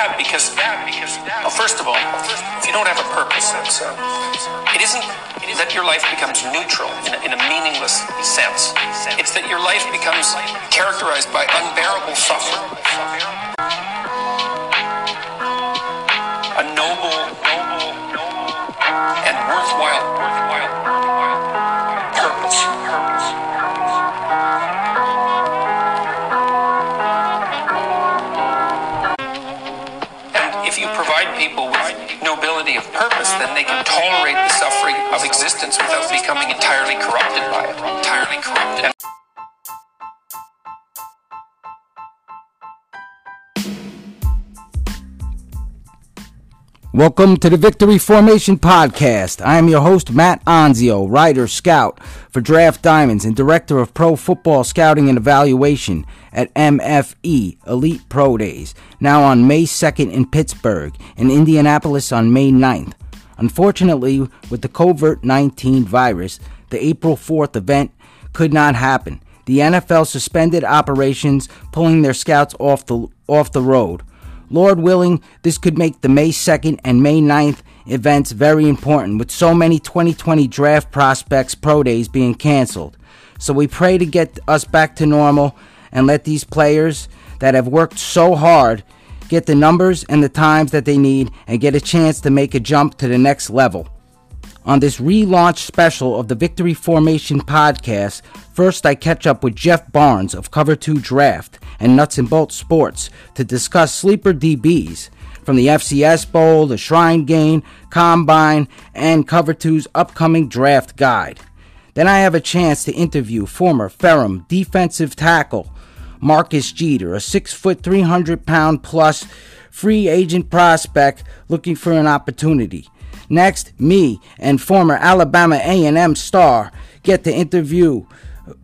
bad because bad because bad. Well, first of all, if you don't have a purpose, that's uh, it isn't that your life becomes neutral in a, in a meaningless sense. It's that your life becomes characterized by unbearable suffering. Existence without becoming entirely corrupted by it. Entirely corrupted. And Welcome to the Victory Formation Podcast. I am your host, Matt Anzio, writer, scout for Draft Diamonds, and director of pro football scouting and evaluation at MFE Elite Pro Days, now on May 2nd in Pittsburgh and Indianapolis on May 9th. Unfortunately, with the COVID 19 virus, the April 4th event could not happen. The NFL suspended operations, pulling their scouts off the, off the road. Lord willing, this could make the May 2nd and May 9th events very important, with so many 2020 draft prospects pro days being canceled. So we pray to get us back to normal and let these players that have worked so hard get the numbers and the times that they need and get a chance to make a jump to the next level. On this relaunch special of the Victory Formation podcast, first I catch up with Jeff Barnes of Cover 2 Draft and Nuts and Bolts Sports to discuss sleeper DBs from the FCS Bowl, the Shrine Game, Combine, and Cover 2's upcoming draft guide. Then I have a chance to interview former Ferrum defensive tackle Marcus Jeter, a 6 foot 300 pound plus free agent prospect looking for an opportunity. Next, me and former Alabama A&M star get to interview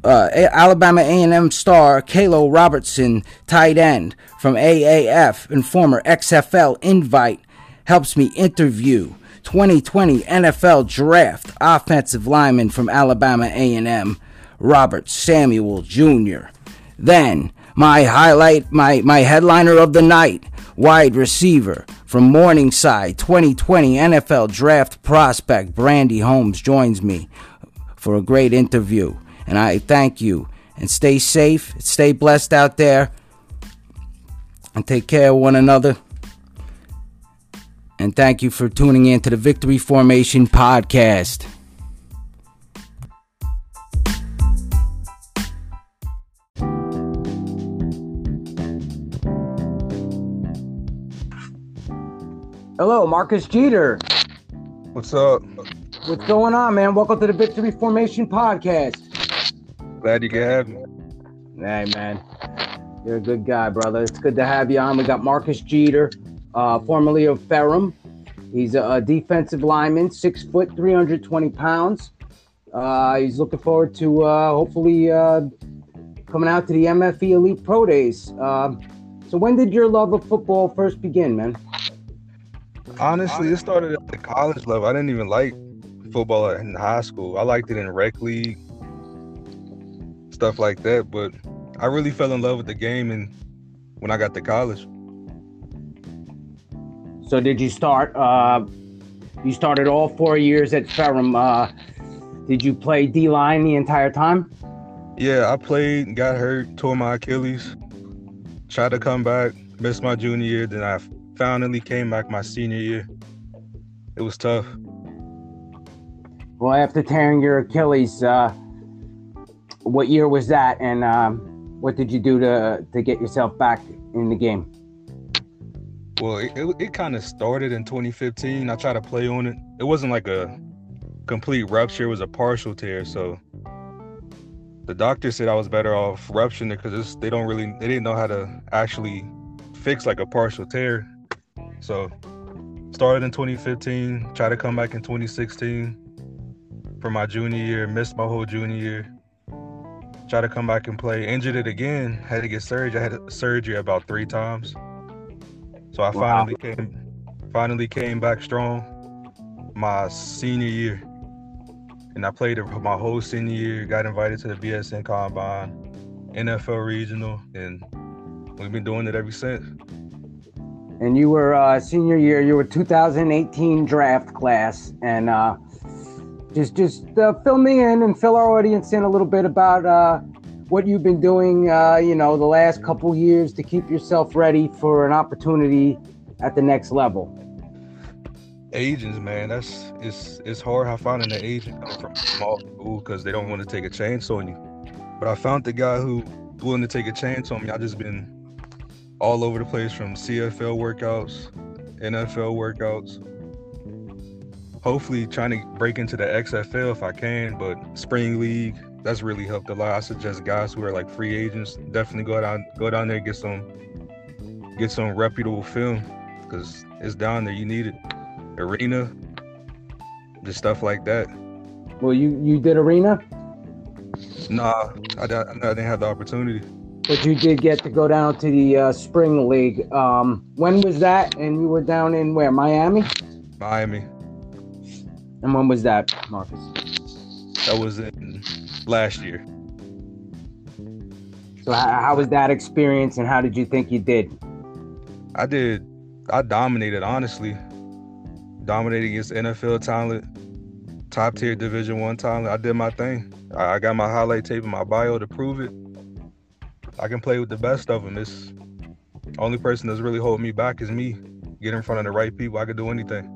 uh, Alabama A&M star Kalo Robertson, tight end from AAF and former XFL invite, helps me interview 2020 NFL Draft offensive lineman from Alabama A&M, Robert Samuel Jr. Then my highlight, my my headliner of the night, wide receiver from Morningside 2020 NFL Draft prospect Brandy Holmes joins me for a great interview. And I thank you. And stay safe, stay blessed out there, and take care of one another. And thank you for tuning in to the Victory Formation Podcast. Hello, Marcus Jeter. What's up? What's going on, man? Welcome to the Victory Formation Podcast. Glad you can have me. Hey, man. You're a good guy, brother. It's good to have you on. We got Marcus Jeter, uh, formerly of Ferrum. He's a, a defensive lineman, six foot, 320 pounds. Uh, he's looking forward to uh, hopefully uh, coming out to the MFE Elite Pro Days. Uh, so, when did your love of football first begin, man? Honestly, it started at the college level. I didn't even like football in high school. I liked it in rec league, stuff like that. But I really fell in love with the game and when I got to college. So, did you start? Uh, you started all four years at Ferrum. Uh, did you play D line the entire time? Yeah, I played, got hurt, tore my Achilles, tried to come back, missed my junior year. Then I finally came back my senior year. It was tough. Well, after tearing your Achilles, uh, what year was that, and um, what did you do to to get yourself back in the game? Well, it, it, it kind of started in 2015. I tried to play on it. It wasn't like a complete rupture; it was a partial tear. So the doctor said I was better off rupturing it because they don't really they didn't know how to actually fix like a partial tear. So started in 2015, tried to come back in 2016 for my junior year, missed my whole junior year. Tried to come back and play, injured it again, had to get surgery. I had surgery about three times. So I Wow. finally came finally came back strong my senior year. And I played my whole senior year, got invited to the BSN Combine, NFL Regional, and we've been doing it ever since. And you were uh, senior year. You were 2018 draft class, and uh, just just uh, fill me in and fill our audience in a little bit about uh, what you've been doing. Uh, you know, the last couple years to keep yourself ready for an opportunity at the next level. Agents, man, that's it's it's hard how finding an agent from small school because they don't want to take a chance on you. But I found the guy who willing to take a chance on me. I just been all over the place from CFL workouts, NFL workouts. Hopefully, trying to break into the XFL if I can, but spring league that's really helped a lot. I suggest guys who are like free agents definitely go down go down there get some get some reputable film because it's down there. You need it. Arena, just stuff like that. Well, you you did arena? Nah, I, I, I didn't have the opportunity. But you did get to go down to the uh, spring league. Um, when was that? And you were down in where? Miami. Miami. And when was that, Marcus? That was in last year. So how, how was that experience, and how did you think you did? I did. I dominated, honestly. Dominated against NFL talent, top tier Division One talent. I did my thing. I, I got my highlight tape in my bio to prove it. I can play with the best of them. It's only person that's really holding me back is me. Get in front of the right people. I can do anything.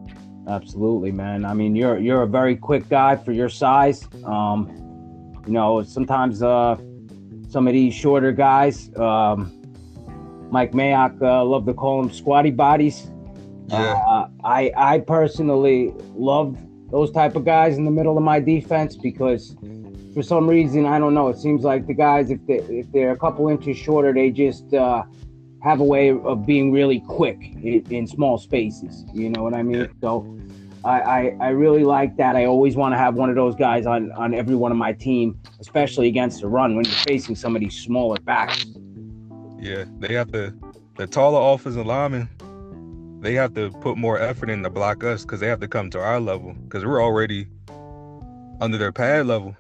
Absolutely, man. I mean, you're you're a very quick guy for your size. Um, you know, sometimes uh, some of these shorter guys, um, Mike Mayock, uh, love to call them squatty bodies. Yeah. Uh, I I personally love those type of guys in the middle of my defense because for some reason I don't know. It seems like the guys, if they if they're a couple inches shorter, they just uh, have a way of being really quick in, in small spaces. You know what I mean? So I, I I really like that. I always want to have one of those guys on on every one of my team, especially against the run when you're facing some of these smaller backs. Yeah, they have to. The taller offensive linemen, they have to put more effort in to block us because they have to come to our level because we're already under their pad level.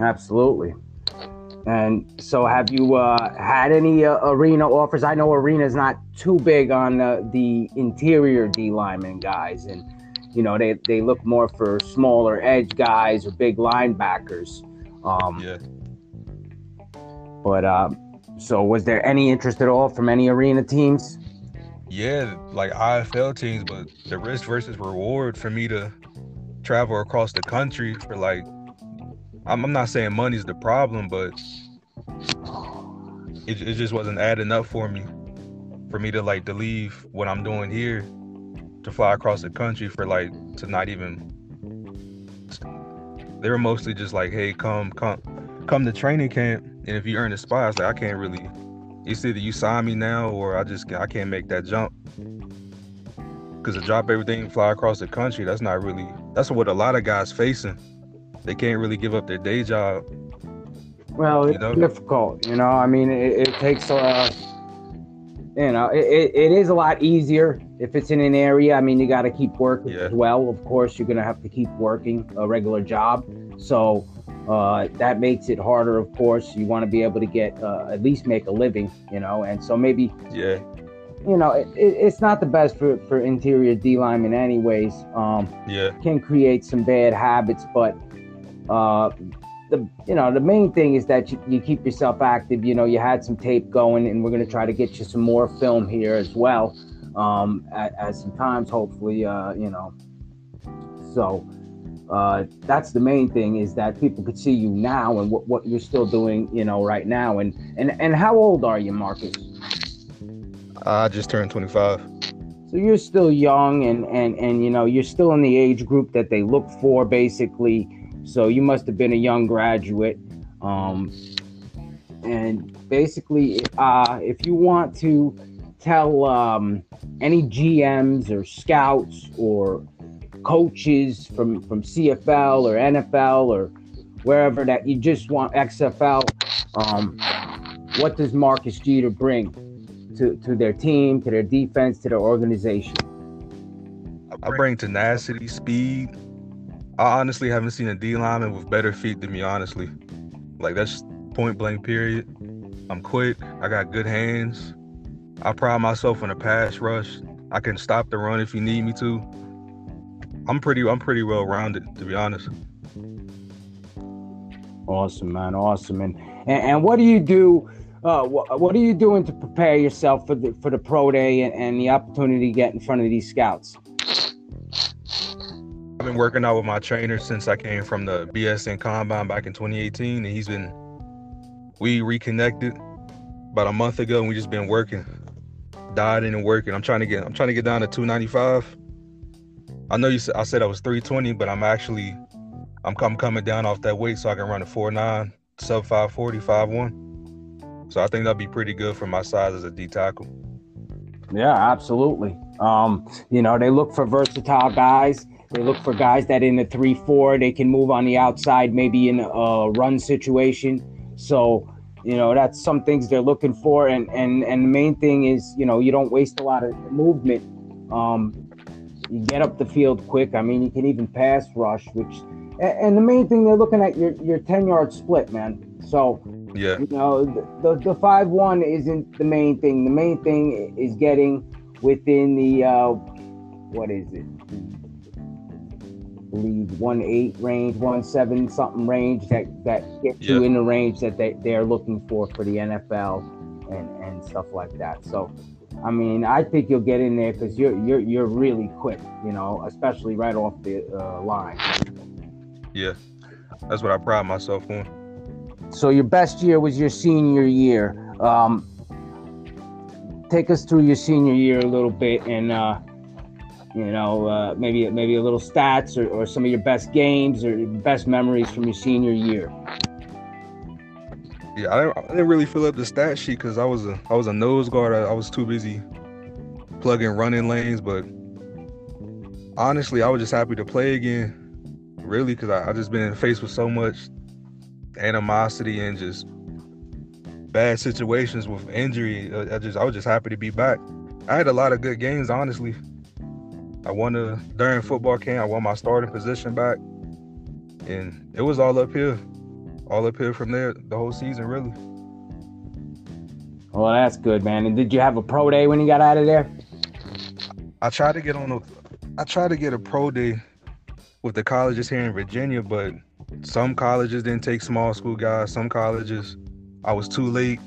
Absolutely. And so, have you uh, had any uh, arena offers? I know arena is not too big on uh, the interior D lineman guys, and you know they, they look more for smaller edge guys or big linebackers. Um, Yeah. But um, so, was there any interest at all from any arena teams? Yeah, like IFL teams, but the risk versus reward for me to travel across the country for like, I'm, I'm not saying money's the problem, but it, it just wasn't adding up for me, for me to like to leave what I'm doing here to fly across the country for like to not even. They were mostly just like, hey, come, come, come to training camp, and if you earn a spot, I was like, I can't really it's either you sign me now or I just I can't make that jump. Cause to drop everything fly across the country, that's not really that's what a lot of guys facing. They can't really give up their day job. Well, it's You know? difficult. You know, I mean, it, it takes uh, you know, it, it, it is a lot easier if it's in an area. I mean, you got to keep working Yeah. as well. Of course, you're gonna have to keep working a regular job, so uh, that makes it harder. Of course, you want to be able to get uh, at least make a living. You know, and so maybe Yeah, you know, it, it, it's not the best for for interior D linemen, anyways. Um, yeah, can create some bad habits, but uh, the you know the main thing is that you, you keep yourself active. You know, you had some tape going, and we're going to try to get you some more film here as well um, at, at some times, hopefully. Uh, you know, so uh, that's the main thing is that people could see you now and what, what you're still doing. You know, right now, and and and how old are you, Marcus? I just turned 25. So you're still young and and and you know you're still in the age group that they look for basically. So you must have been a young graduate. Um, and basically, uh, if you want to tell um, any GMs or scouts or coaches from from CFL or NFL or wherever that you just want XFL, um, what does Marcus Jeter bring to, to their team, to their defense, to their organization? I bring tenacity, speed. I honestly haven't seen a D lineman with better feet than me, honestly. Like that's point blank period. I'm quick. I got good hands. I pride myself in a pass rush. I can stop the run if you need me to. I'm pretty I'm pretty well rounded to be honest. Awesome, man. Awesome. And and, and what do you do? Uh, what, what are you doing to prepare yourself for the for the pro day and, and the opportunity to get in front of these scouts? Been working out with my trainer since I came from the BSN Combine back in 2018, and he's been we reconnected about a month ago, and we just been working, dieting and working. I'm trying to get I'm trying to get down to 295. I know you said I said I was 320, but I'm actually I'm, I'm coming down off that weight so I can run a 4.9, sub 540, 5.1. So I think that'd be pretty good for my size as a D tackle. Yeah, absolutely. Um, you know, they look for versatile guys. They look for guys that in the three four they can move on the outside, maybe in a run situation. So, you know, that's some things they're looking for. And and and the main thing is, you know, you don't waste a lot of movement. Um, you get up the field quick. I mean, you can even pass rush, which and the main thing they're looking at your your 10 yard split man so yeah you know the the, the five one isn't the main thing the main thing is getting within the uh what is it believe one eight range one seven something range that that gets yeah. you in the range that they, they're looking for for the nfl and and stuff like that so I mean, I think you'll get in there because you're you're you're really quick, you know, especially right off the uh, line. Yeah, that's what I pride myself on. So your best year was your senior year. Um, take us through your senior year a little bit, and uh, you know uh, maybe maybe a little stats or, or some of your best games or best memories from your senior year. Yeah, I didn't, I didn't really fill up the stat sheet because I was a I was a nose guard. I, I was too busy plugging running lanes, but honestly, I was just happy to play again really, because I, I just been faced with so much animosity and just bad situations with injury. I just I was just happy to be back. I had a lot of good games, honestly. I won a during football camp. I won my starting position back, and it was all uphill, all uphill from there the whole season, really. Well, that's good, man. And did you have a pro day when you got out of there? I tried to get on a, I tried to get a pro day with the colleges here in Virginia, but some colleges didn't take small school guys. Some colleges, I was too late.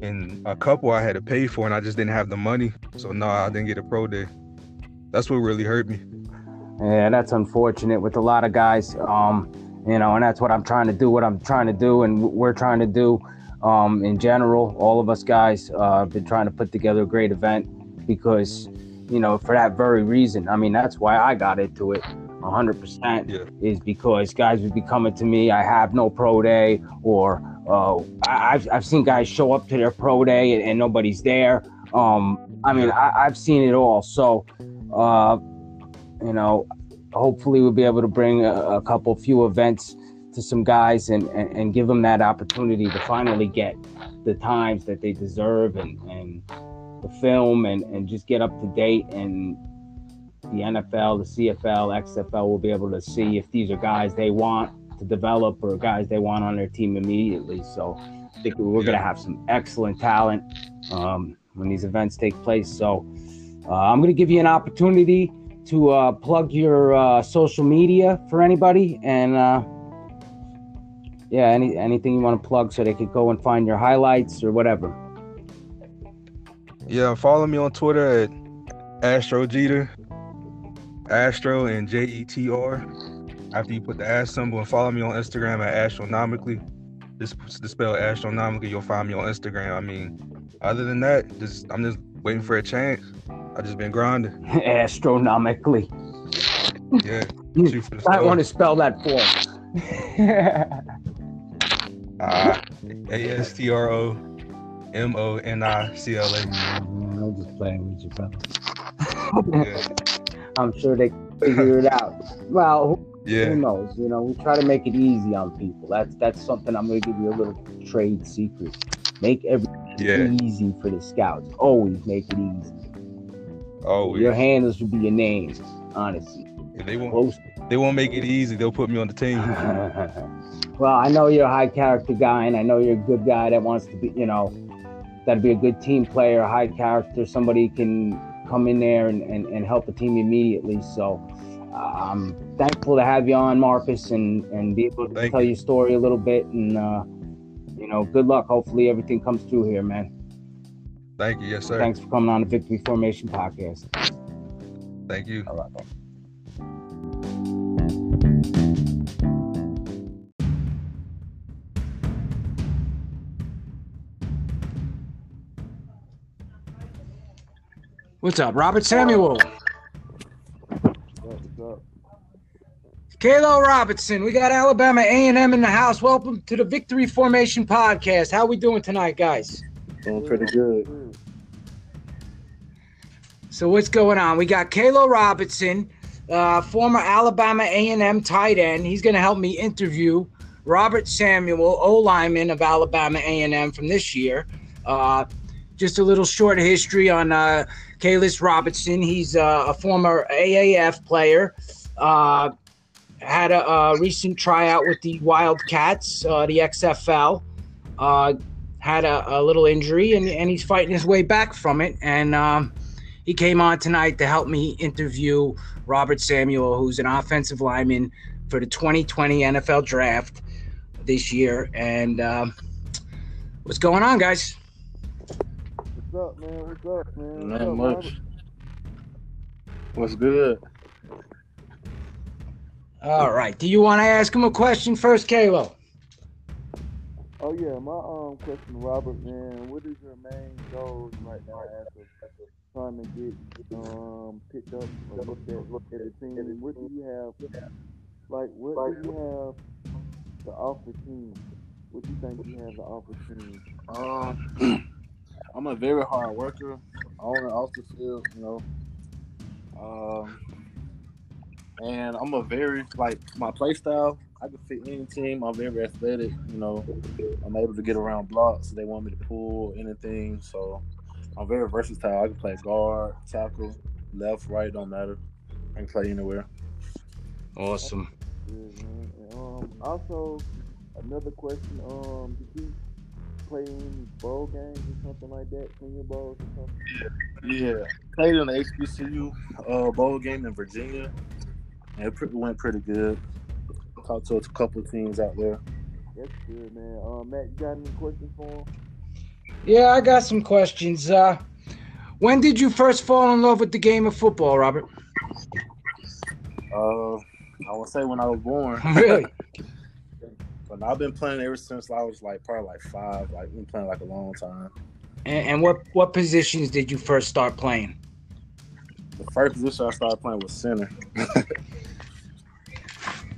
And a couple I had to pay for, and I just didn't have the money. So no, I didn't get a pro day. That's what really hurt me. Yeah, that's unfortunate with a lot of guys. Um, you know, and that's what I'm trying to do. What I'm trying to do, and we're trying to do, um, in general. All of us guys uh, have been trying to put together a great event because, you know, for that very reason. I mean, that's why I got into it. 100% yeah. is because guys would be coming to me, I have no pro day, or uh, I, have I've seen guys show up to their pro day and, and nobody's there. Um, I mean, I, have seen it all. So, uh, you know, hopefully we'll be able to bring a, a couple few events to some guys and, and, and, give them that opportunity to finally get the times that they deserve and, and the film and, and just get up to date and the NFL, the CFL, XFL will be able to see if these are guys they want to develop or guys they want on their team immediately. So I think we're yeah. going to have some excellent talent um, when these events take place. So uh, I'm going to give you an opportunity to uh, plug your uh, social media for anybody and uh, yeah, any anything you want to plug so they could go and find your highlights or whatever. Yeah, follow me on Twitter at Astro Jeter. Astro and J E T R. After you put the ass symbol and follow me on Instagram at astronomically. Just to spell astronomically, you'll find me on Instagram. I mean, other than that, just I'm just waiting for a chance. I just been grinding. astronomically. Yeah. I want to spell that for uh, A S T R O M O N I C L A. I'm just playing with you, brother. yeah. I'm sure they figure it out. Well, yeah. who knows? You know, we try to make it easy on people. That's that's something I'm gonna give you a little trade secret. Make everything yeah. easy for the scouts. Always make it easy. Always. Your handles will be your names, honestly. Yeah, they won't. They won't make it easy. They'll put me on the team. well, I know you're a high character guy, and I know you're a good guy that wants to be, you know, to be a good team player, a high character, somebody can come in there and, and, and help the team immediately. So uh, I'm thankful to have you on, Marcus, and, and be able to Thank tell you. your story a little bit. And, uh, you know, good luck. Hopefully everything comes through here, man. Thank you. Yes, sir. Thanks for coming on the Victory Formation podcast. Thank you. All right. man. What's up, Robert Samuel? Kalo Robertson, we got Alabama A&M in the house. Welcome to the Victory Formation podcast. How we doing tonight, guys? Doing pretty good. So what's going on? We got Kalo Robertson, uh, former Alabama A&M tight end. He's going to help me interview Robert Samuel, O lineman of Alabama A&M from this year. Uh, just a little short history on uh, Kalo Robertson. He's uh, a former AAF player. Uh, had a, a recent tryout with the Wildcats, uh, the XFL. Had a, a little injury, and, and he's fighting his way back from it. And um, he came on tonight to help me interview Robert Samuel, who's an offensive lineman for the 2020 NFL Draft this year. And um, what's going on, guys? What's up, man? What's up, man? Not up, much. Robert? What's good? All right. Do you want to ask him a question first, Kalo? Oh yeah, my um question, Robert, man. What is your main goals right now after, trying to get um picked up or looked at looked at a team? What do you have? Like, what do you have to offer team? What do you think you have to offer team? Um, I'm a very hard worker on and off the field, you know. Um, and I'm a very like my play style. I can fit any team. I'm very athletic, you know. I'm able to get around blocks. They want me to pull anything, so I'm very versatile. I can play guard, tackle, left, right, don't matter. I can play anywhere. Awesome. Good, man. Um, also, another question. Um, did you play any bowl games or something like that? Senior bowls or something? Yeah, played in the HBCU uh, bowl game in Virginia, and it pre- went pretty good. Talked to a couple of teams out there. That's good, man. Um, Matt, you got any questions for him? Yeah, I got some questions. Uh, when did you first fall in love with the game of football, Robert? Uh, I would say when I was born, Really? but I've been playing ever since I was like probably like five. Like been playing like a long time. and, and what what positions did you first start playing? The first position I started playing was center.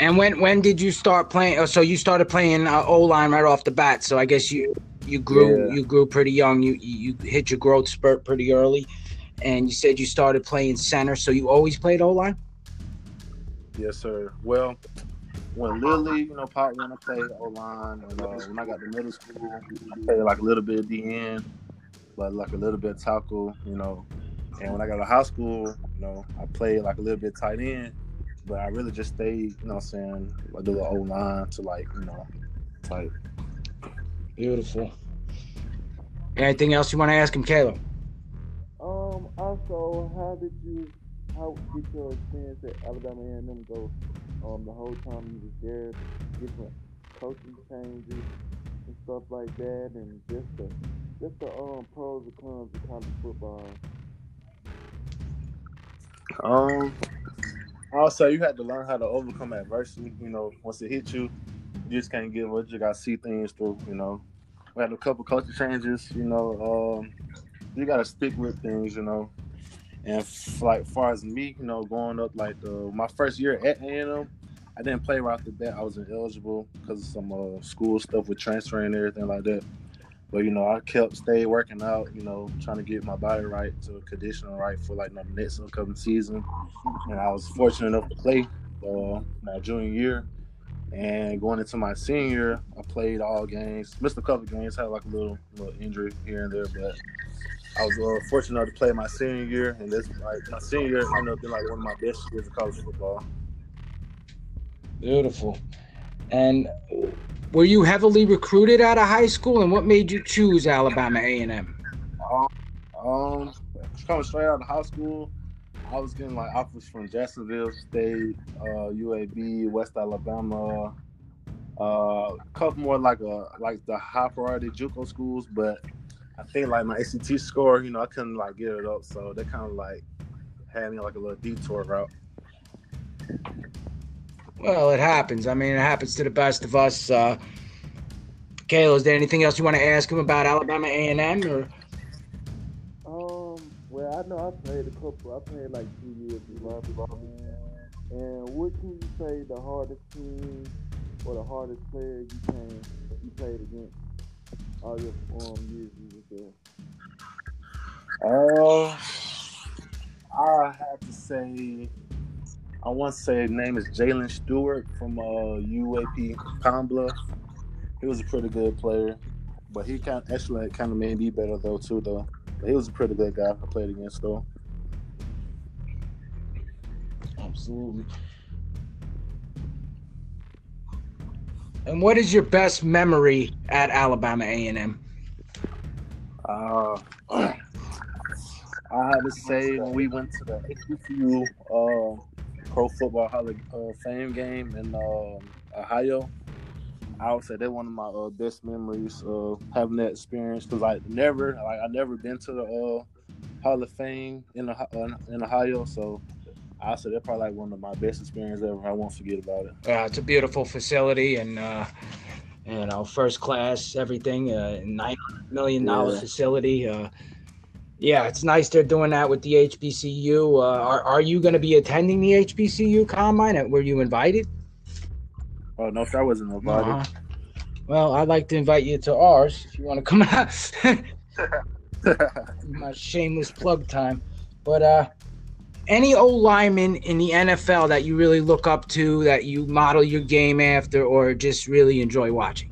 And when when did you start playing? Oh, so you started playing uh, O line right off the bat. So I guess you you grew Yeah. you grew pretty young. You you hit your growth spurt pretty early, and you said you started playing center. So you always played O line. Yes, sir. Well, when Lily, you know, Pop when I played O line, and uh, when I got to middle school, I played like a little bit at the end, but like a little bit tackle, you know. And when I got to high school, you know, I played like a little bit tight end, but I really just stayed, you know, what I'm saying, like do the old line to like, you know, like Beautiful. Anything else you want to ask him, Caleb? Um. Also, how did you how did your experience at Alabama A&M go? Um, the whole time you was there, different coaching changes and stuff like that, and just the just the um pros and cons of college football. Um, I'll you had to learn how to overcome adversity. You know, once it hits you, you just can't give up. You got to see things through. You know, we had a couple culture changes. You know, um, you got to stick with things. You know, and f- like far as me, you know, going up like uh, my first year at A&M, I didn't play right off the bat. I was ineligible because of some uh, school stuff with transferring and everything like that. But you know, I kept stayed working out. You know, trying to get my body right to conditioning right for like the next upcoming season. And I was fortunate enough to play uh, my junior year. And going into my senior, I played all games. Missed a couple games, had like a little little injury here and there, but I was uh, fortunate enough to play my senior year. And this like my senior year ended up being like one of my best years of college football. Beautiful. And were you heavily recruited out of high school? And what made you choose Alabama A&M? Um, um, coming straight out of high school, I was getting like offers from Jacksonville State, uh, UAB, West Alabama, uh, a couple more like a uh, like the high priority JUCO schools, but I think like my ACT score, you know, I couldn't like get it up, so they kind of like had me like a little detour route. Well, it happens. I mean, it happens to the best of us. Uh, Kalo, is there anything else you want to ask him about Alabama A and M or? Um. Well, I know I played a couple. I played like two years in basketball. And what can you say the hardest team or the hardest player you came you played against all your um years you were there? Uh, I have to say I want to say his name is Jalen Stewart from uh, UAP Pine He was a pretty good player, but he kind of, actually kind of made me better though too though. But he was a pretty good guy I played against though. Absolutely. And what is your best memory at Alabama A&M? Uh, I have to say when we went to the HBCU uh, Pro Football Hall of uh, Fame game in um, Ohio. I would say they're one of my uh, best memories of having that experience because I never, like, I never been to the uh, Hall of Fame in uh, in Ohio, so I said they're probably like one of my best experiences ever. I won't forget about it. Yeah, it's a beautiful facility and uh, you know first class everything. Uh, nine million dollar yeah. facility. Uh, yeah, it's nice they're doing that with the HBCU. Uh, are are you going to be attending the HBCU combine? Were you invited? Oh no, I wasn't invited. Uh-huh. Well, I'd like to invite you to ours if you want to come out. My shameless plug time, but uh, any old lineman in the NFL that you really look up to, that you model your game after, or just really enjoy watching?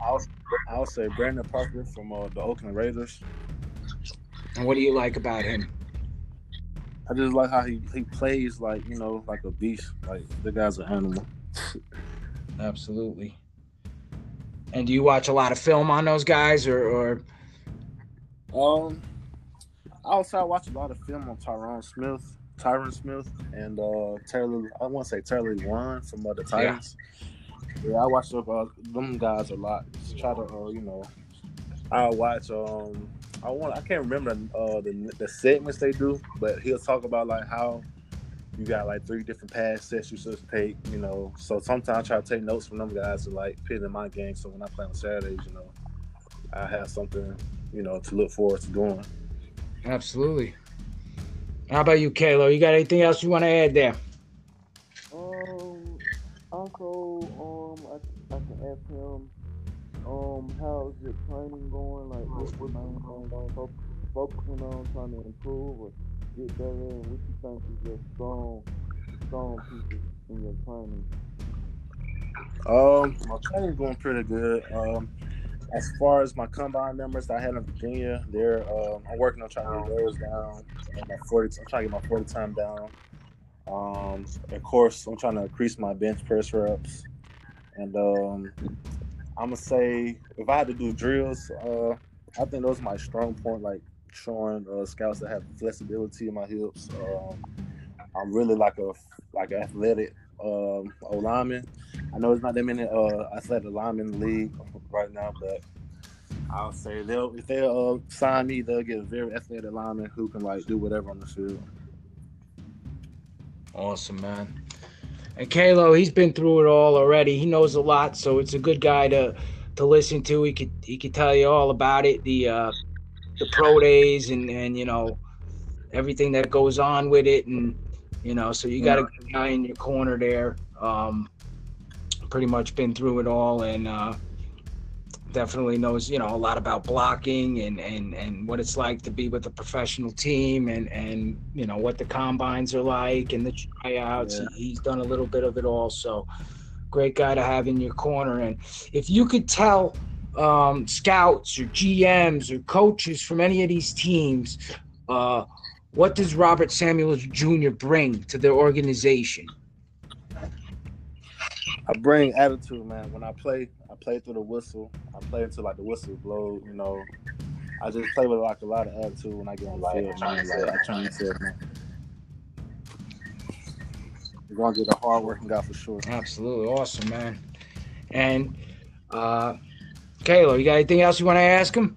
I'll, I'll say Brandon Parker from uh, the Oakland Raiders. And what do you like about him? I just like how he, he plays like, you know, like a beast. Like the guy's an animal. Absolutely. And do you watch a lot of film on those guys or, or... um I also watch a lot of film on Tyron Smith, Tyron Smith, and uh Taylor. I want to say Taylor Lewan from uh, the Titans. Yeah. yeah, I watch uh, them guys a lot. Just try to, uh, you know, I watch um I want I can't remember uh, the the segments they do, but he'll talk about like how you got like three different pass sets you should take, you know. So sometimes I try to take notes from them guys to like put in my game. So when I play on Saturdays, you know, I have something, you know, to look forward to doing. Absolutely. How about you, Kalo? You got anything else you want to add there? Um, how's your training going? Like, what, what main thing focusing on, trying to improve or get better, and what you think is your strong, strong pieces in your training? Um, my training's going pretty good. Um, as far as my combine numbers I had in Virginia, they're um, I'm working on trying to get those down. And my 40, I'm trying to get my 40 time down. Um, of course, I'm trying to increase my bench press reps, and um, I'm gonna say if I had to do drills, uh, I think those are my strong point, like showing uh, scouts that have flexibility in my hips. Um, I'm really like a like an athletic um, O lineman. I know it's not that many uh, athletic linemen league right now, but I'll say they'll if they uh, sign me, they'll get a very athletic lineman who can like do whatever on the field. Awesome, man. And Kalo, he's been through it all already. He knows a lot, so it's a good guy to to listen to. He could he could tell you all about it, the uh, the pro days and and you know everything that goes on with it, and you know, so you got a guy in your corner there. Um, pretty much been through it all, and uh, definitely knows you know a lot about blocking and and and what it's like to be with a professional team and and you know what the combines are like and the tryouts. Yeah. he's done a little bit of it all so great guy to have in your corner. And if you could tell um, scouts or gms or coaches from any of these teams uh, what does robert samuels jr bring to their organization I bring attitude, man. When I play, I play through the whistle. I play until like the whistle blow. You know, I just play with like a lot of attitude when I get on the field, man. Like I train myself, man. You're gonna get a hard working guy for sure. Absolutely awesome, man. And uh Kalo, you got anything else you want to ask him?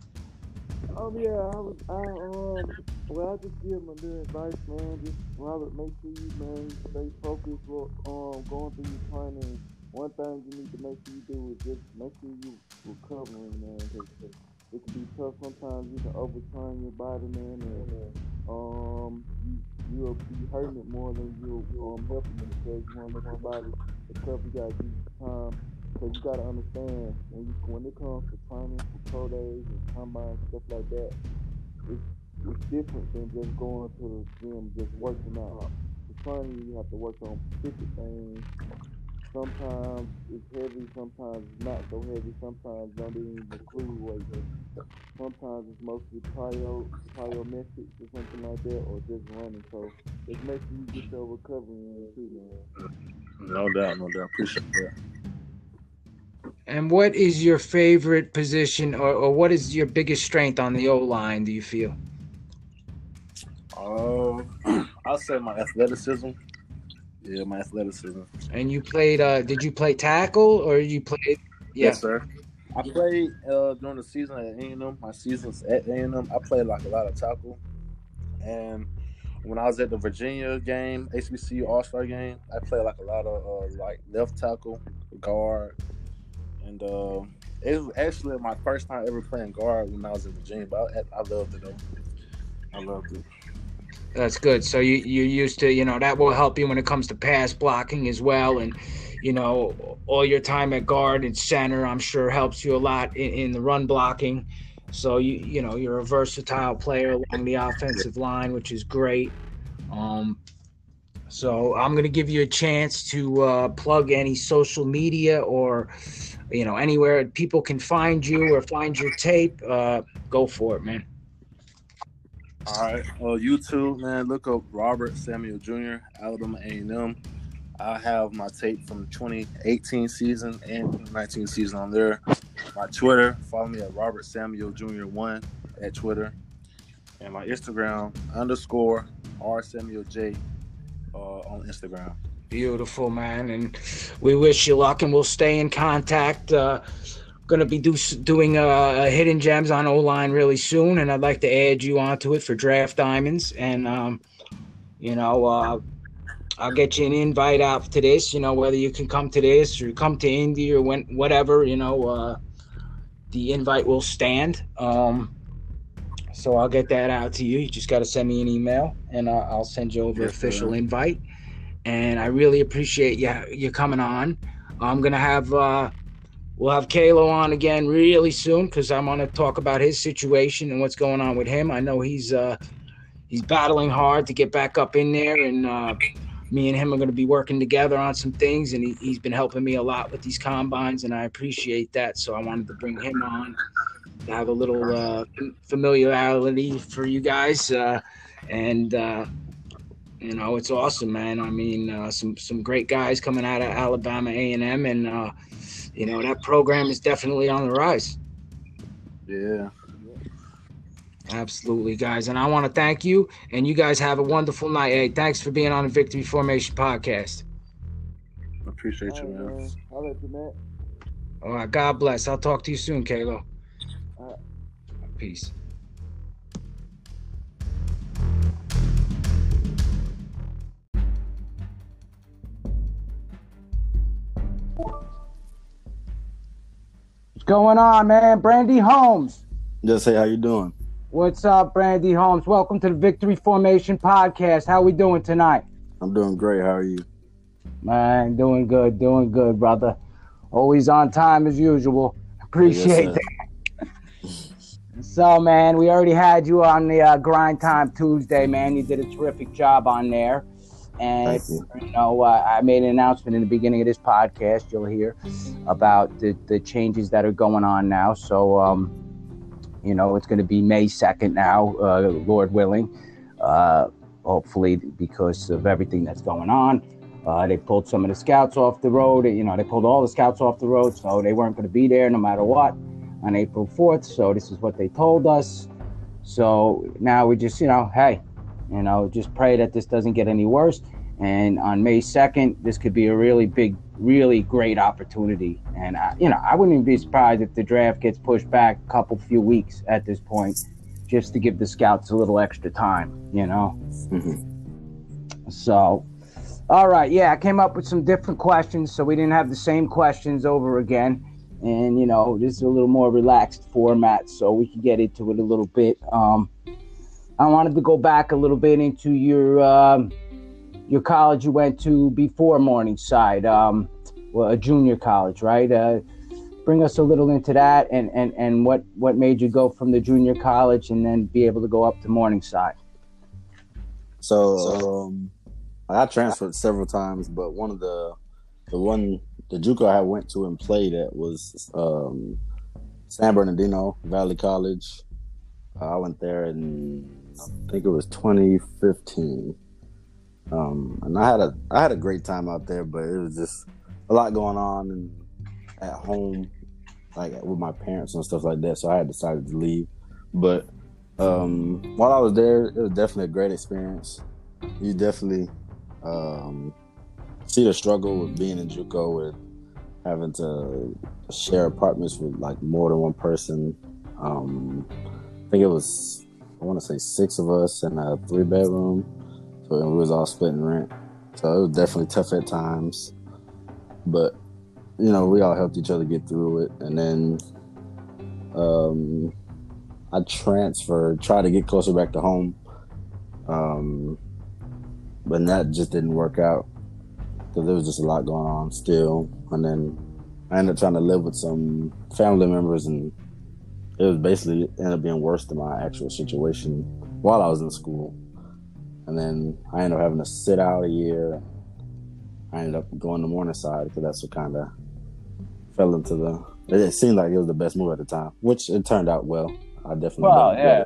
Um, yeah, I was, I, um, well, I just give him a little advice, man. Just, Robert, make sure you, man, stay focused, um, going through your training. One thing you need to make sure you do is just make sure you recovering, man, because it can be tough sometimes. You can overtrain your body, man, and um, you, you'll be hurting it more than you'll um, helping it because you want to make your body recover. You got to give you time because you gotta understand when you when it comes to training for pro days and combines stuff like that, it's it's different than just going to the gym just working out. The training you have to work on specific things. Sometimes it's heavy, sometimes it's not so heavy, sometimes don't even include weight. Sometimes it's mostly plyo, plyometrics or something like that, or just running. So just make sure you get your recovery in too, man. No doubt, no doubt. Appreciate that. And what is your favorite position, or, or what is your biggest strength on the O line? Do you feel? Uh, I'll say my athleticism. Yeah, my athleticism. And you played? Uh, did you play tackle or you played? Yeah. Yes, sir. I played uh, during the season at A&M. My seasons at A&M, I played like a lot of tackle. And when I was at the Virginia game, HBCU All Star game, I played like a lot of uh, like left tackle, guard, and uh, it was actually my first time ever playing guard when I was in Virginia. But I, I loved it though. I loved it. That's good. So you you're used to you know that will help you when it comes to pass blocking as well, and you know all your time at guard and center I'm sure helps you a lot in, in the run blocking. So you you know you're a versatile player along the offensive line, which is great. Um, so I'm gonna give you a chance to uh, plug any social media or you know anywhere people can find you or find your tape. Uh, go for it, man. All right, Well, you YouTube, man, look up Robert Samuel Jr. Alabama A&M. I have my tape from 2018 season and 2019 season on there. My Twitter, follow me at Robert Samuel Jr. One at Twitter, and my Instagram underscore R Samuel J uh, on Instagram. Beautiful, man. And we wish you luck and we'll stay in contact. Uh, going to be do, doing uh, hidden gems on O line really soon. And I'd like to add you onto it for draft diamonds. And, um, you know, uh, I'll get you an invite out to this, you know, whether you can come to this or come to Indy or when, whatever, you know, uh, the invite will stand. Um, so I'll get that out to you. You just got to send me an email and uh, I'll send you over yes, official man. invite and I really appreciate you you coming on. I'm gonna have uh, we'll have Kalo on again really soon because I'm gonna talk about his situation and what's going on with him. I know he's uh, he's battling hard to get back up in there, and uh, me and him are gonna be working together on some things, and he, he's been helping me a lot with these combines, and I appreciate that. So I wanted to bring him on to have a little uh, familiarity for you guys, uh, and uh, you know, it's awesome, man. I mean, uh, some some great guys coming out of Alabama A and M, and uh, you know that program is definitely on the rise. Yeah. Absolutely, guys. And I want to thank you, and you guys have a wonderful night. Hey, thanks for being on the Victory Formation podcast. I appreciate you, man. I'll let you, man. All right, God bless. I'll talk to you soon, Kalo. Peace. Going on, man? Brandy Holmes. Just say how you doing. What's up, Brandy Holmes? Welcome to the Victory Formation Podcast. How we doing tonight? I'm doing great. How are you? Man, doing good, doing good, brother. Always on time as usual. Appreciate yes, that. so, man, we already had you on the uh, Grind Time Tuesday, man. You did a terrific job on there. And you. you. know, uh, I made an announcement in the beginning of this podcast. You'll hear about the, the changes that are going on now. So, um, you know, it's going to be May second now, uh, Lord willing. Uh, hopefully, because of everything that's going on, uh, they pulled some of the scouts off the road. You know, they pulled all the scouts off the road, so they weren't going to be there no matter what. on April 4th. So this is what they told us. So now we just, you know, hey, you know, just pray that this doesn't get any worse. And on May 2nd, this could be a really big, really great opportunity. And, I, you know, I wouldn't even be surprised if the draft gets pushed back a couple few weeks at this point, just to give the scouts a little extra time, you know? Mm-hmm. So, all right. Yeah, I came up with some different questions so we didn't have the same questions over again. And, you know, this is a little more relaxed format so we can get into it a little bit. Um, I wanted to go back a little bit into your. Um, your college you went to before Morningside, um, well, a junior college, right? Uh, bring us a little into that, and and and what what made you go from the junior college and then be able to go up to Morningside. So um, I transferred several times, but one of the the one the JUCO I went to and played at was um, San Bernardino Valley College. Uh, I went there in I think it was 2015. Um, and I had a I had a great time out there, but it was just a lot going on and at home, like with my parents and stuff like that. So I had decided to leave. But um, while I was there, it was definitely a great experience. You definitely um, see the struggle with being in JUCO with having to share apartments with like more than one person. Um, I think it was I want to say six of us in a three bedroom so we was all splitting rent. So it was definitely tough at times. But, you know, we all helped each other get through it. And then um, I transferred, tried to get closer back to home. Um, but that just didn't work out because there was just a lot going on still. And then I ended up trying to live with some family members, and it was basically ended up being worse than my actual situation while I was in school. And then I ended up having to sit out a year. I ended up going to Morningside because that's what kind of fell into the. It seemed like it was the best move at the time, which it turned out well. I definitely. Well, yeah,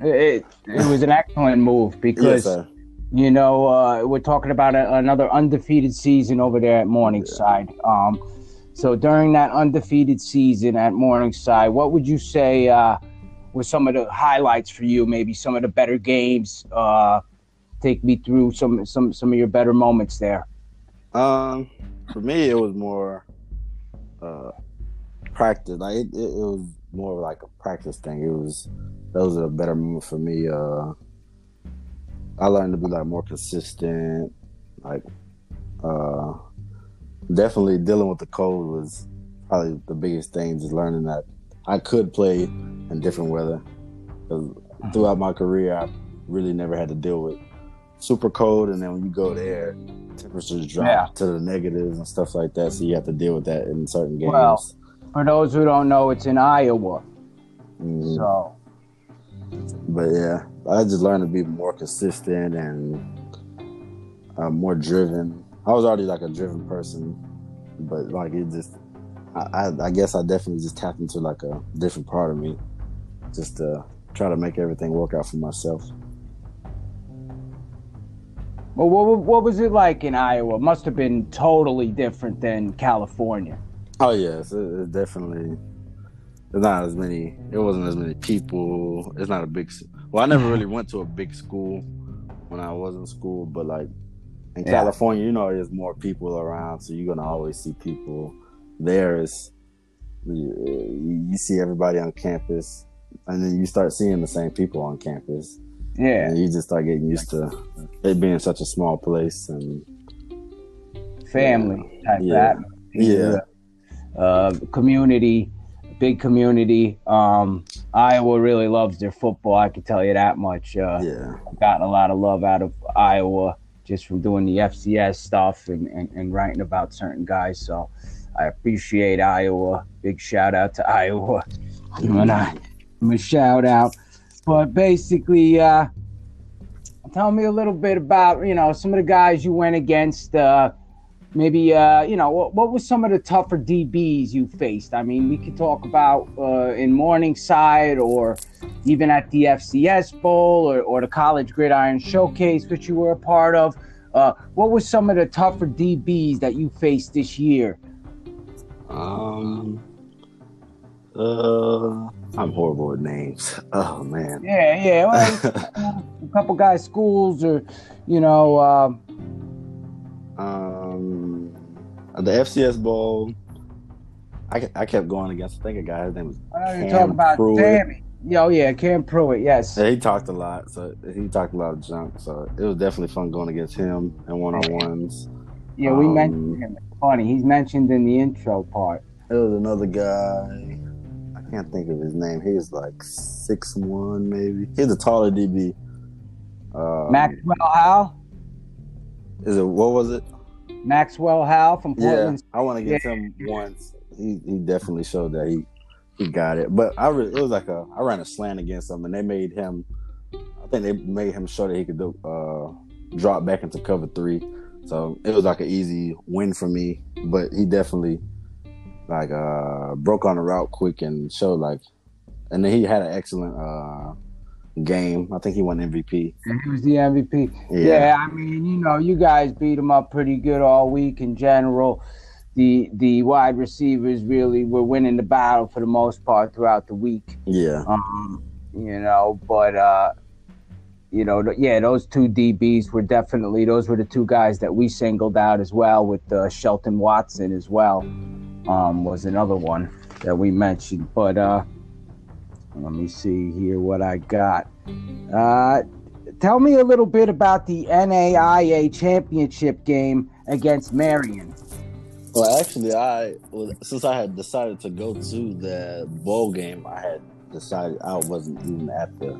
it. it. it was an excellent move because yes, you know uh, we're talking about a, another undefeated season over there at Morningside. Yeah. Um, so during that undefeated season at Morningside, what would you say uh, were some of the highlights for you? Maybe some of the better games. Uh, take me through some some some of your better moments there. Um, for me, it was more uh practice. Like it, it, it was more like a practice thing. It was those are a better moments for me. Uh, I learned to be like more consistent. Like, uh, definitely dealing with the cold was probably the biggest thing. Just learning that I could play in different weather. Because throughout my career, I really never had to deal with super cold, and then when you go there, temperatures drop yeah. to the negatives and stuff like that. So you have to deal with that in certain games. Well, for those who don't know, it's in Iowa. Mm-hmm. So, but yeah, I just learned to be more consistent and uh, more driven. I was already like a driven person, but like it just, I, I, I guess I definitely just tapped into like a different part of me, just to try to make everything work out for myself. Well, what, what was it like in Iowa? Must have been totally different than California. Oh yes, it, it definitely. There's not as many. It wasn't as many people. It's not a big. Well, I never mm-hmm. really went to a big school when I was in school, but like in yeah. California, you know, there's more people around, so you're gonna always see people. There is, you, you see everybody on campus, and then you start seeing the same people on campus. Yeah. And you just start getting used to it being such a small place and family type yeah. Yeah. Uh, community, big community. Um, Iowa really loves their football. I can tell you that much. Uh, yeah. Gotten a lot of love out of Iowa just from doing the FCS stuff and, and, and writing about certain guys. So I appreciate Iowa. Big shout out to Iowa. I, I'm a shout out but basically, uh, tell me a little bit about you know some of the guys you went against. Uh, maybe uh, you know what, what was some of the tougher DBs you faced? I mean, we could talk about uh, in Morningside or even at the FCS Bowl or, or the College Gridiron Showcase, which you were a part of. Uh, what was some of the tougher DBs that you faced this year? Um, Uh, I'm horrible with names. Oh man. Yeah, yeah. Well, a couple guys, schools, or you know. Um, um, the FCS Bowl. I, I kept going against. I think a guy. His name was. I know you're talking about Pruitt. Tammy. Yo, yeah, Cam Pruitt. Yes. Yeah, he talked a lot, so he talked a lot of junk. So it was definitely fun going against him and one on ones. Yeah, we Um, mentioned him. It's funny. He's mentioned in the intro part. There was another guy. I can't think of his name. He's like six one, maybe. He's a taller DB. Um, Maxwell Howell. Is it what was it? Maxwell Howell from Portland. Yeah. I want to get him once. He he definitely showed that he he got it. But I really, it was like a I ran a slant against him, and they made him. I think they made him show that he could do, uh, drop back into cover three. So it was like an easy win for me. But he definitely like uh broke on the route quick and showed like, and then he had an excellent uh game. I think he won MVP. He was the MVP. Yeah. Yeah. I mean, you know, you guys beat him up pretty good all week in general. The the wide receivers really were winning the battle for the most part throughout the week. Yeah. Um, you know, but uh, you know, yeah, those two DBs were definitely those were the two guys that we singled out as well, with uh, Shelton Watson as well. Um, was another one that we mentioned, but uh, let me see here what I got. Uh, tell me a little bit about the NAIA championship game against Marian. Well, actually, I since I had decided to go to the bowl game, I had decided I wasn't even at the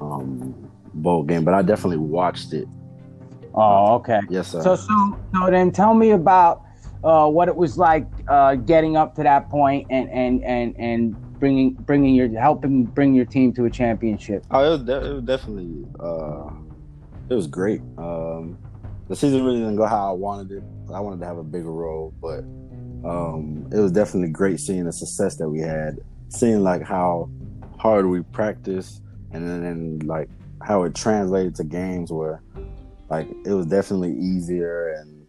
um, bowl game, but I definitely watched it. Oh, okay. Yes, sir. So, so, so then tell me about uh, what it was like uh, getting up to that point and and and and bringing bringing your helping bring your team to a championship. oh, it was, de- it was definitely uh, it was great. Um, the season really didn't go how I wanted it. I wanted to have a bigger role, but um, it was definitely great seeing the success that we had, seeing like how hard we practiced, and then and, like how it translated to games where like it was definitely easier. And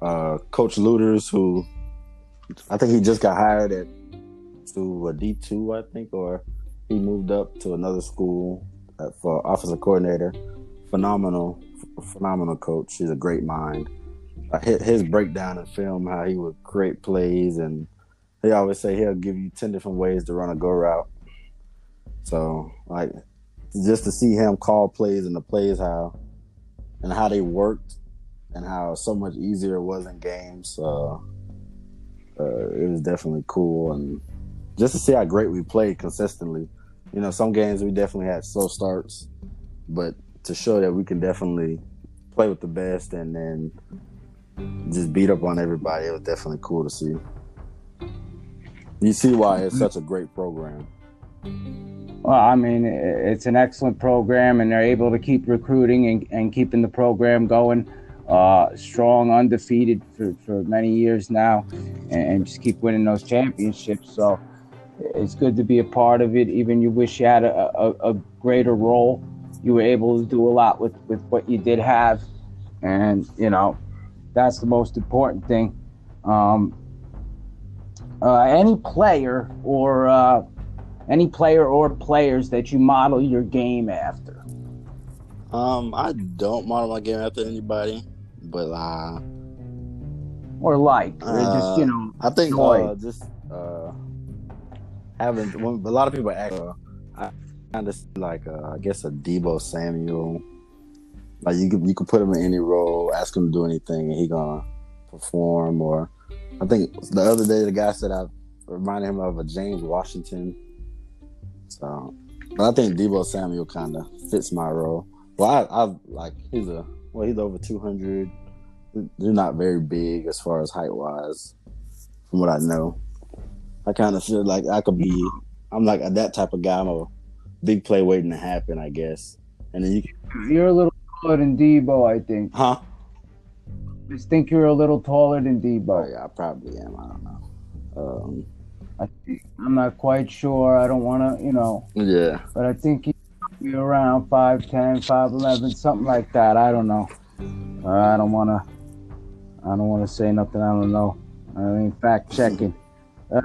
uh, Coach Looters, who I think he just got hired at to a D two, I think, or he moved up to another school uh, for offensive coordinator. Phenomenal, phenomenal coach. He's a great mind. Uh, his breakdown in film, how he would create plays, and he always say he'll give you ten different ways to run a go route. So, like, just to see him call plays and the plays how and how they worked and how so much easier it was in games. Uh, uh, it was definitely cool, and just to see how great we played consistently. You know, some games we definitely had slow starts, but to show that we can definitely play with the best and then just beat up on everybody, it was definitely cool to see. You see why it's such a great program. Well, I mean, it's an excellent program, and they're able to keep recruiting and, and keeping the program going uh, strong, undefeated for, for many years now, and, and just keep winning those championships. So it's good to be a part of it. Even you wish you had a, a, a greater role. You were able to do a lot with, with what you did have, and you know that's the most important thing. Um, uh, any player or uh, any player or players that you model your game after. Um, I don't model my game after anybody, but uh, Or like, Uh, just you know, I think uh, just uh, having when a lot of people ask, uh, I of like uh, I guess a Deebo Samuel. Like you could you could put him in any role, ask him to do anything, and he gonna perform. Or I think the other day the guy said I reminded him of a James Washington. So, but I think Deebo Samuel kind of fits my role. Well, I, I like he's a well he's over two hundred. They're not very big as far as height wise, from what I know. I kind of feel like I could be. I'm like that type of guy. I'm a big play waiting to happen, I guess. And then you, you're a little taller than Deebo. I think. huh? I just think you're a little taller than Oh Deebo. yeah, I probably am. I don't know. Um, I think, I'm not quite sure. I don't want to, you know, yeah, but I think you're around 5'10", 5'11", something like that. I don't know. Uh, I don't want to. I don't want to say nothing. I don't know. I mean, fact checking. Uh,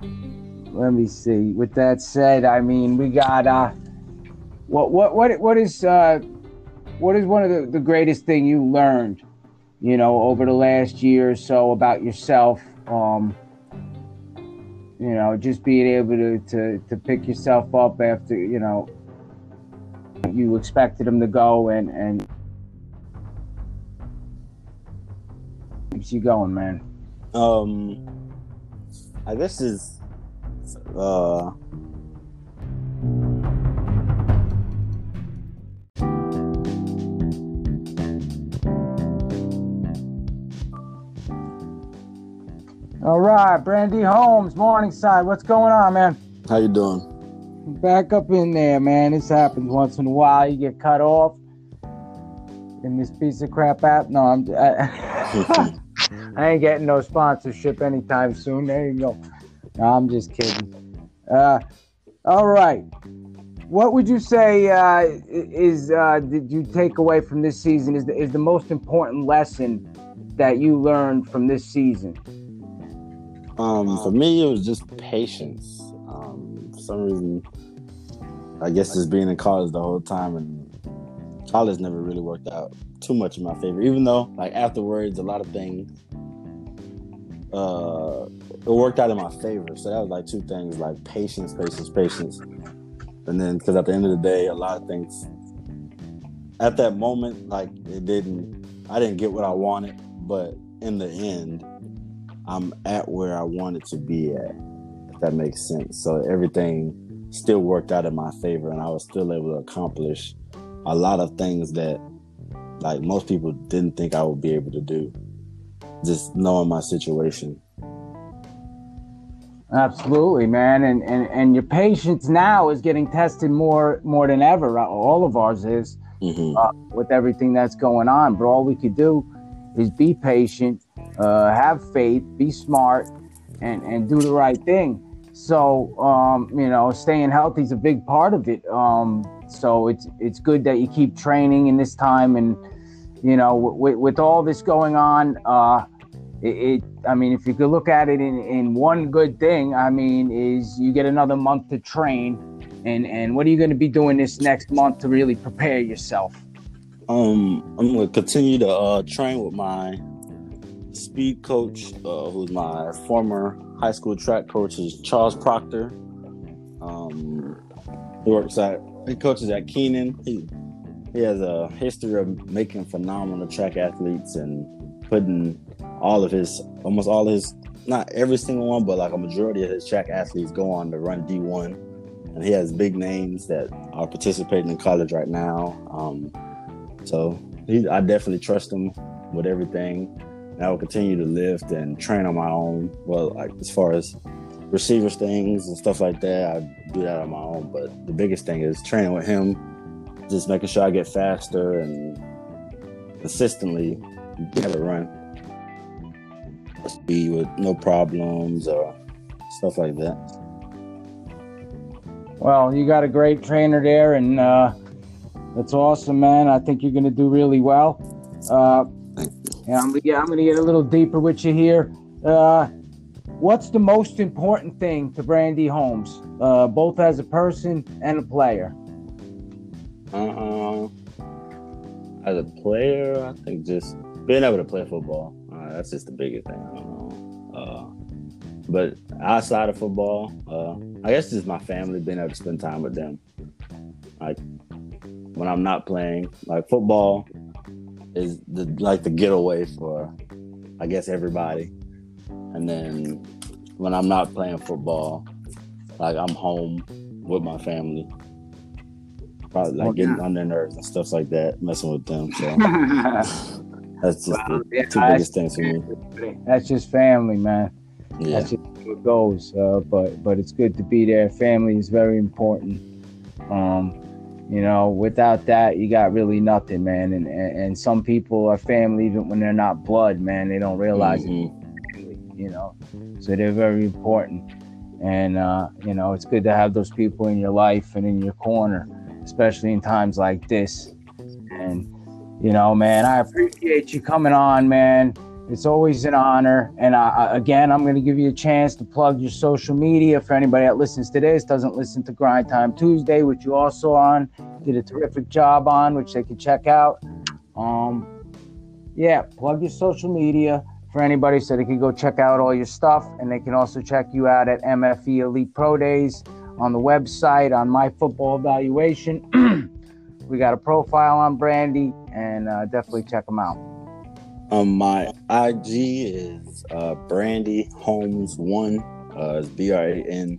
let me see. With that said, I mean, we got uh, what what what what is uh, what is one of the, the greatest thing you learned, you know, over the last year or so about yourself? Um, you know, just being able to to to pick yourself up after you know you expected him to go and and keeps you going, man. Um, I guess is uh. All right, Brandy Holmes, Morningside. What's going on, man? How you doing? Back up in there, man. This happens once in a while. You get cut off in this piece of crap app. No, I'm. I, I ain't getting no sponsorship anytime soon. There you go. No, I'm just kidding. Uh, all right. What would you say uh, is uh, did you take away from this season? Is the, is the most important lesson that you learned from this season? Um, for me, it was just patience. Um, for some reason, I guess just being in college the whole time, and college never really worked out too much in my favor. Even though, like afterwards, a lot of things uh, it worked out in my favor. So that was like two things: like patience, patience, patience, and then because at the end of the day, a lot of things at that moment, like it didn't. I didn't get what I wanted, but in the end, I'm at where I wanted to be at. If that makes sense. So everything still worked out in my favor, and I was still able to accomplish a lot of things that, like most people, didn't think I would be able to do. Just knowing my situation. Absolutely, man, and, and and your patience now is getting tested more more than ever. All of ours is Mm-hmm. uh, with everything that's going on. But all we could do is be patient, uh, have faith, be smart, and and do the right thing. So um, you know, staying healthy is a big part of it. Um, so it's it's good that you keep training in this time, and you know, with, with all this going on, uh, it, it. I mean, if you could look at it in in one good thing, I mean, is you get another month to train, and and what are you going to be doing this next month to really prepare yourself? Um, I'm gonna continue to uh, train with my speed coach, uh, who's my former high school track coach, is Charles Proctor. Um, he works at he coaches at Keenan. He he has a history of making phenomenal track athletes and putting all of his almost all his not every single one, but like a majority of his track athletes go on to run D1. And he has big names that are participating in college right now. Um, so he, I definitely trust him with everything. And I will continue to lift and train on my own. Well, like as far as receivers things and stuff like that, I do that on my own. But the biggest thing is training with him, just making sure I get faster and consistently have a run. Speed with no problems or stuff like that. Well, you got a great trainer there, and uh, that's awesome, man. I think you're going to do really well. Uh, yeah, I'm, yeah, I'm going to get a little deeper with you here. Uh, what's the most important thing to Brandy Holmes, uh, both as a person and a player? Uh, uh. as a player, I think just being able to play football. Uh, that's just the biggest thing. I don't know. Uh, but outside of football, uh, I guess just my family, being able to spend time with them. Like when I'm not playing, like football is the like the getaway for, I guess everybody. And then when I'm not playing football, like I'm home with my family. Probably like getting yeah. on their nerves and stuff like that, messing with them. So that's just Well, the yeah, two biggest things for me. That's just family, man. Yeah. That's just how it goes. Uh, but but it's good to be there. Family is very important. Um, you know, without that, you got really nothing, man. And, and and some people are family even when they're not blood, man. They don't realize Mhm. it. You know, so they're very important. And uh, you know, it's good to have those people in your life and in your corner, especially in times like this. And you know, man, I appreciate you coming on, man. It's always an honor. And uh, again, I'm going to give you a chance to plug your social media for anybody that listens to this, doesn't listen to Grind Time Tuesday, which you also on, did a terrific job on, which they can check out. Um, yeah, plug your social media for anybody so they can go check out all your stuff. And they can also check you out at MFE Elite Pro Days on the website, on My Football Evaluation. we got a profile on Brandy, and uh, definitely check them out. Um, my IG is uh, Brandy Holmes one. Uh, it's B R A N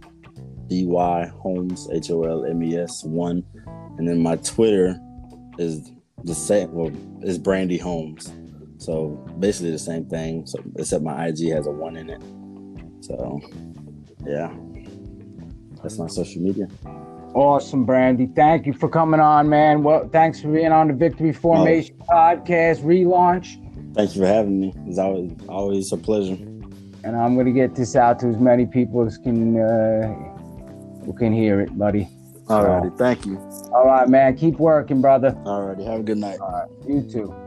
D Y Holmes H O L M E S one, and then my Twitter is the same. Well, is Brandy Holmes. So basically the same thing. So except my IG has a one in it. So yeah, that's my social media. Awesome, Brandy. Thank you for coming on, man. Well, thanks for being on the Victory Formation podcast relaunch. Thank you for having me. It's always always a pleasure. And I'm gonna get this out to as many people as can uh, who can hear it, buddy. Alrighty, so, thank you. All right, man. Keep working, brother. Alrighty, have a good night. All right, you too.